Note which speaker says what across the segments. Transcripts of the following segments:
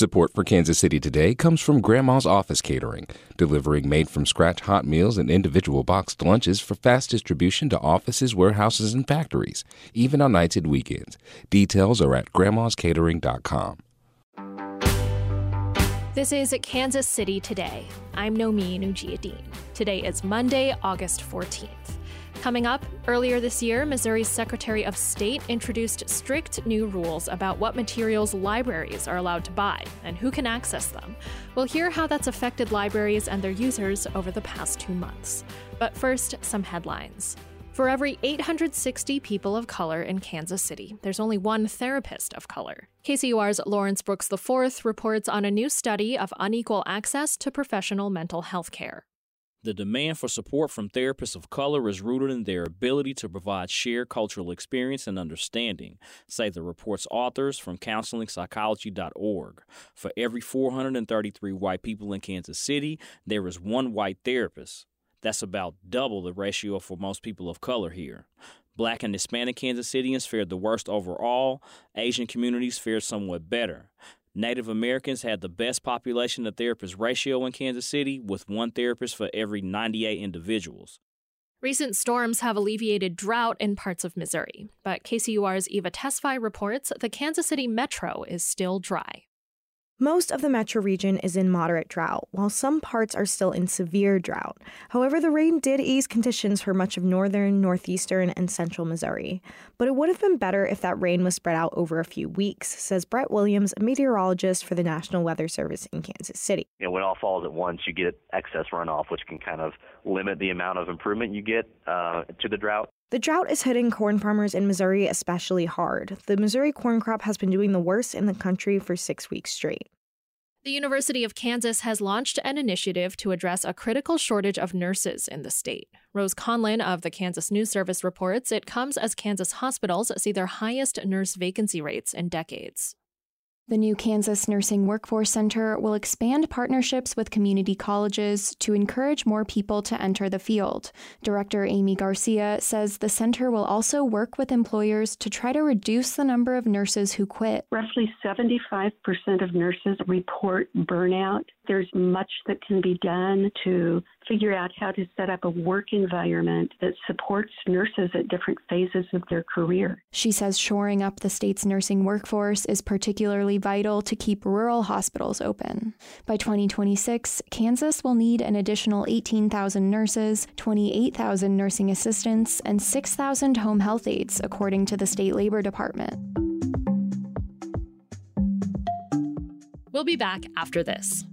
Speaker 1: Support for Kansas City Today comes from Grandma's Office Catering, delivering made from scratch hot meals and individual boxed lunches for fast distribution to offices, warehouses, and factories, even on nights and weekends. Details are at grandmascatering.com.
Speaker 2: This is Kansas City Today. I'm Nomin Ujiyediin. Today is Monday, August 14th. Coming up, earlier this year, Missouri's Secretary of State introduced strict new rules about what materials libraries are allowed to buy and who can access them. We'll hear how that's affected libraries and their users over the past two months. But first, some headlines. For every 860 people of color in Kansas City, there's only one therapist of color. KCUR's Lawrence Brooks IV reports on a new study of unequal access to professional mental health care.
Speaker 3: The demand for support from therapists of color is rooted in their ability to provide shared cultural experience and understanding, say the report's authors from counselingpsychology.org. For every 433 white people in Kansas City, there is one white therapist. That's about double the ratio for most people of color here. Black and Hispanic Kansas Cityans fared the worst overall. Asian communities fared somewhat better. Native Americans had the best population to therapist ratio in Kansas City, with one therapist for every 98 individuals.
Speaker 2: Recent storms have alleviated drought in parts of Missouri, but KCUR's Eva Tesfaye reports the Kansas City metro is still dry.
Speaker 4: Most of the metro region is in moderate drought, while some parts are still in severe drought. However, the rain did ease conditions for much of northern, northeastern, and central Missouri. But it would have been better if that rain was spread out over a few weeks, says Brett Williams, a meteorologist for the National Weather Service in Kansas City.
Speaker 5: You know, when it all falls at once, you get excess runoff, which can kind of limit the amount of improvement you get uh, to the drought.
Speaker 4: The drought is hitting corn farmers in Missouri especially hard. The Missouri corn crop has been doing the worst in the country for six weeks straight.
Speaker 2: The University of Kansas has launched an initiative to address a critical shortage of nurses in the state. Rose Conlon of the Kansas News Service reports it comes as Kansas hospitals see their highest nurse vacancy rates in decades.
Speaker 6: The new Kansas Nursing Workforce Center will expand partnerships with community colleges to encourage more people to enter the field. Director Amy Garcia says the center will also work with employers to try to reduce the number of nurses who quit.
Speaker 7: Roughly 75% of nurses report burnout. There's much that can be done to figure out how to set up a work environment that supports nurses at different phases of their career.
Speaker 6: She says shoring up the state's nursing workforce is particularly vital to keep rural hospitals open. By 2026, Kansas will need an additional 18,000 nurses, 28,000 nursing assistants, and 6,000 home health aides, according to the state labor department.
Speaker 2: We'll be back after this.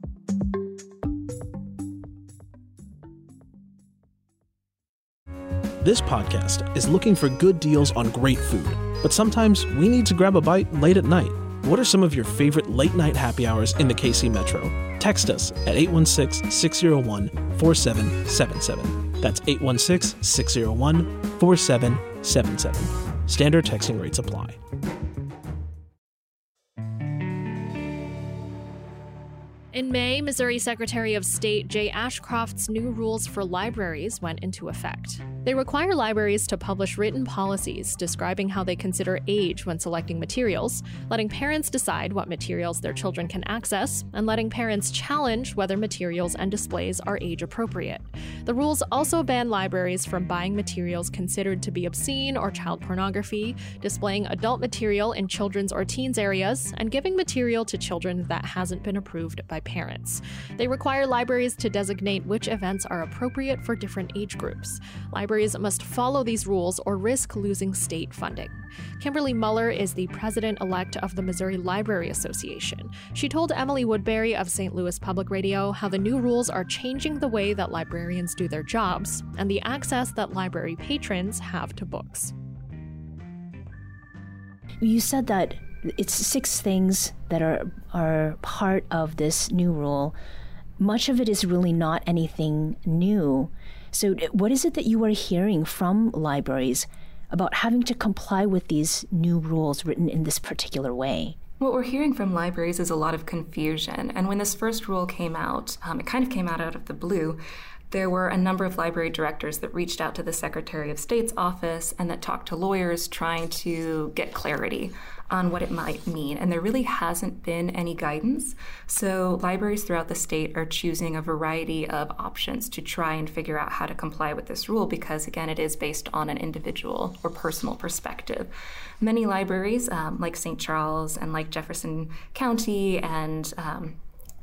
Speaker 8: This podcast is looking for good deals on great food, but sometimes we need to grab a bite late at night. What are some of your favorite late night happy hours in the KC Metro? Text us at 816 601 4777. That's 816 601 4777. Standard texting rates apply.
Speaker 2: In May, Missouri Secretary of State Jay Ashcroft's new rules for libraries went into effect. They require libraries to publish written policies describing how they consider age when selecting materials, letting parents decide what materials their children can access, and letting parents challenge whether materials and displays are age appropriate. The rules also ban libraries from buying materials considered to be obscene or child pornography, displaying adult material in children's or teens areas, and giving material to children that hasn't been approved by parents. They require libraries to designate which events are appropriate for different age groups. Libraries must follow these rules or risk losing state funding. Kimberly Muller is the president elect of the Missouri Library Association. She told Emily Woodbury of St. Louis Public Radio how the new rules are changing the way that librarians do their jobs and the access that library patrons have to books.
Speaker 9: You said that it's six things that are are part of this new rule. Much of it is really not anything new. So, what is it that you are hearing from libraries about having to comply with these new rules written in this particular way?
Speaker 10: What we're hearing from libraries is a lot of confusion. And when this first rule came out, um, it kind of came out out of the blue. There were a number of library directors that reached out to the Secretary of State's office and that talked to lawyers trying to get clarity on what it might mean. And there really hasn't been any guidance. So libraries throughout the state are choosing a variety of options to try and figure out how to comply with this rule because, again, it is based on an individual or personal perspective. Many libraries, um, like St. Charles and like Jefferson County and um,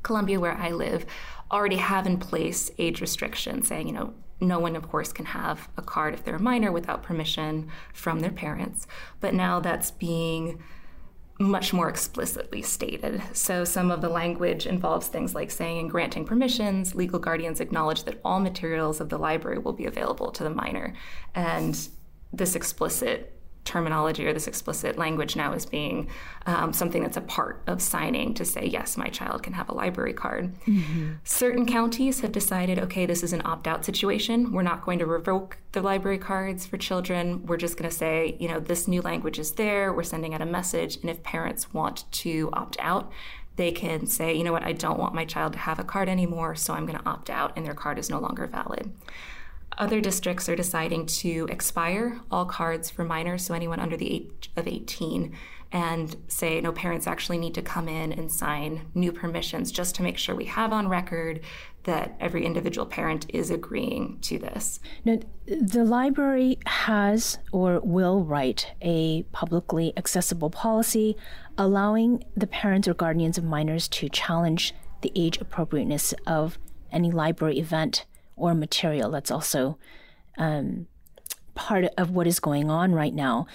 Speaker 10: Columbia, where I live, already have in place age restrictions saying, you know, no one, of course, can have a card if they're a minor without permission from their parents. But now that's being much more explicitly stated. So some of the language involves things like saying and granting permissions, legal guardians acknowledge that all materials of the library will be available to the minor. And this explicit terminology or this explicit language now is being um, something that's a part of signing to say, yes, my child can have a library card. Mm-hmm. Certain counties have decided, okay, this is an opt out situation. We're not going to revoke the library cards for children. We're just going to say, you know, this new language is there. We're sending out a message. And if parents want to opt out, they can say, you know what, I don't want my child to have a card anymore, so I'm going to opt out, and their card is no longer valid. Other districts are deciding to expire all cards for minors, so anyone under the age of 18, and say no parents actually need to come in and sign new permissions just to make sure we have on record that every individual parent is agreeing to this.
Speaker 9: Now, the library has or will write a publicly accessible policy allowing the parents or guardians of minors to challenge the age appropriateness of any library event or material. That's also um, part of what is going on right now.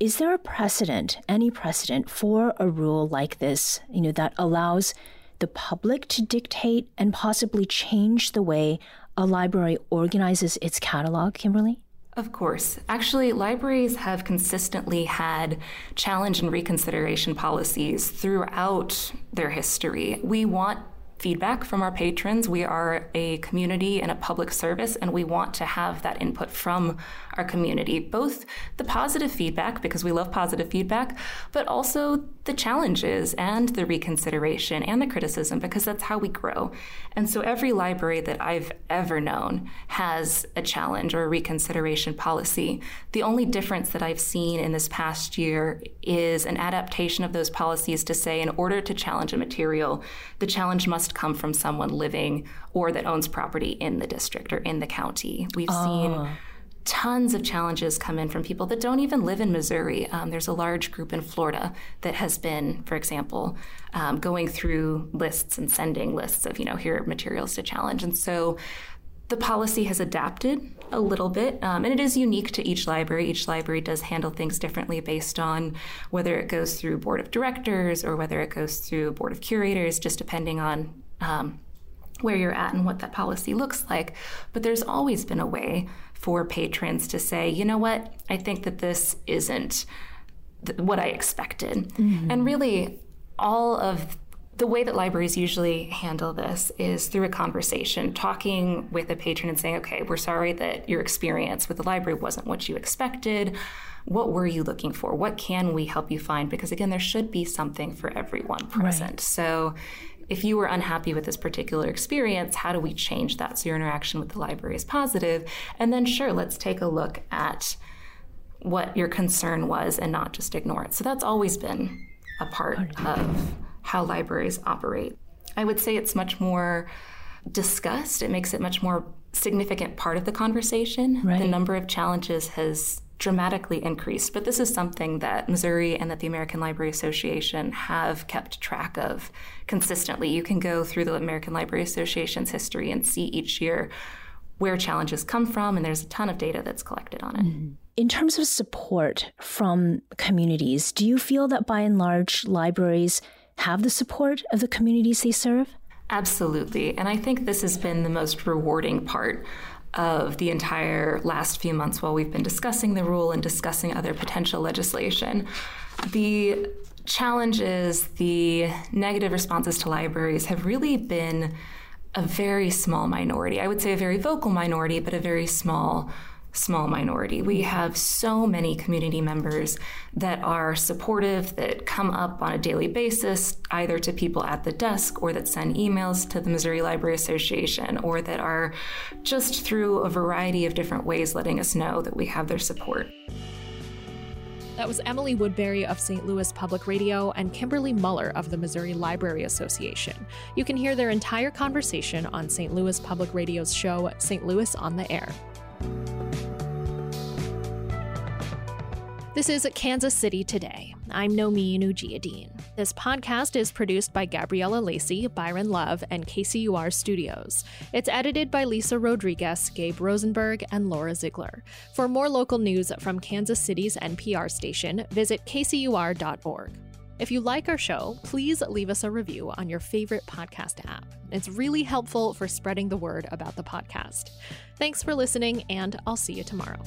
Speaker 9: Is there a precedent, any precedent for a rule like this, you know, that allows the public to dictate and possibly change the way a library organizes its catalog, Kimberly?
Speaker 10: Of course. Actually, libraries have consistently had challenge and reconsideration policies throughout their history. We want feedback from our patrons. We are a community and a public service, and we want to have that input from our community, both the positive feedback, because we love positive feedback, but also the challenges and the reconsideration and the criticism, because that's how we grow. And so every library that I've ever known has a challenge or a reconsideration policy. The only difference that I've seen in this past year is an adaptation of those policies to say, in order to challenge a material, the challenge must come from someone living or that owns property in the district or in the county. We've oh. seen ah. Tons of challenges come in from people that don't even live in Missouri. Um, there's a large group in Florida that has been, for example, um, going through lists and sending lists of, you know, here are materials to challenge. And so the policy has adapted a little bit, um, and it is unique to each library. Each library does handle things differently based on whether it goes through board of directors or whether it goes through board of curators, just depending on um, where you're at and what that policy looks like. But there's always been a way for patrons to say, you know what, I think that this isn't th- what I expected. Mm-hmm. And really, all of the way that libraries usually handle this is through a conversation, talking with a patron and saying, okay, we're sorry that your experience with the library wasn't what you expected. What were you looking for? What can we help you find? Because again, there should be something for everyone present. Right. So if you were unhappy with this particular experience, how do we change that so your interaction with the library is positive? And then, sure, let's take a look at what your concern was and not just ignore it. So that's always been a part of how libraries operate. I would say it's much more discussed, it makes it much more significant part of the conversation. Right. The number of challenges has dramatically increased. But this is something that Missouri and that the American Library Association have kept track of consistently. You can go through the American Library Association's history and see each year where challenges come from, and there's a ton of data that's collected on it. Mm-hmm.
Speaker 9: In terms of support from communities, do you feel that by and large libraries have the support of the communities they serve?
Speaker 10: Absolutely. And I think this has been the most rewarding part of the entire last few months while we've been discussing the rule and discussing other potential legislation. The challenges, the negative responses to libraries have really been a very small minority. I would say a very vocal minority, but a very small small minority. We mm-hmm. have so many community members that are supportive, that come up on a daily basis, either to people at the desk or that send emails to the Missouri Library Association, or that are just through a variety of different ways letting us know that we have their support.
Speaker 2: That was Emily Woodbury of St. Louis Public Radio and Kimberly Muller of the Missouri Library Association. You can hear their entire conversation on St. Louis Public Radio's show, St. Louis on the Air. This is Kansas City Today. I'm Nomin Ujiyediin. This podcast is produced by Gabriella Lacey, Byron Love, and KCUR Studios. It's edited by Lisa Rodriguez, Gabe Rosenberg, and Laura Ziegler. For more local news from Kansas City's NPR station, visit kcur.org. If you like our show, please leave us a review on your favorite podcast app. It's really helpful for spreading the word about the podcast. Thanks for listening, and I'll see you tomorrow.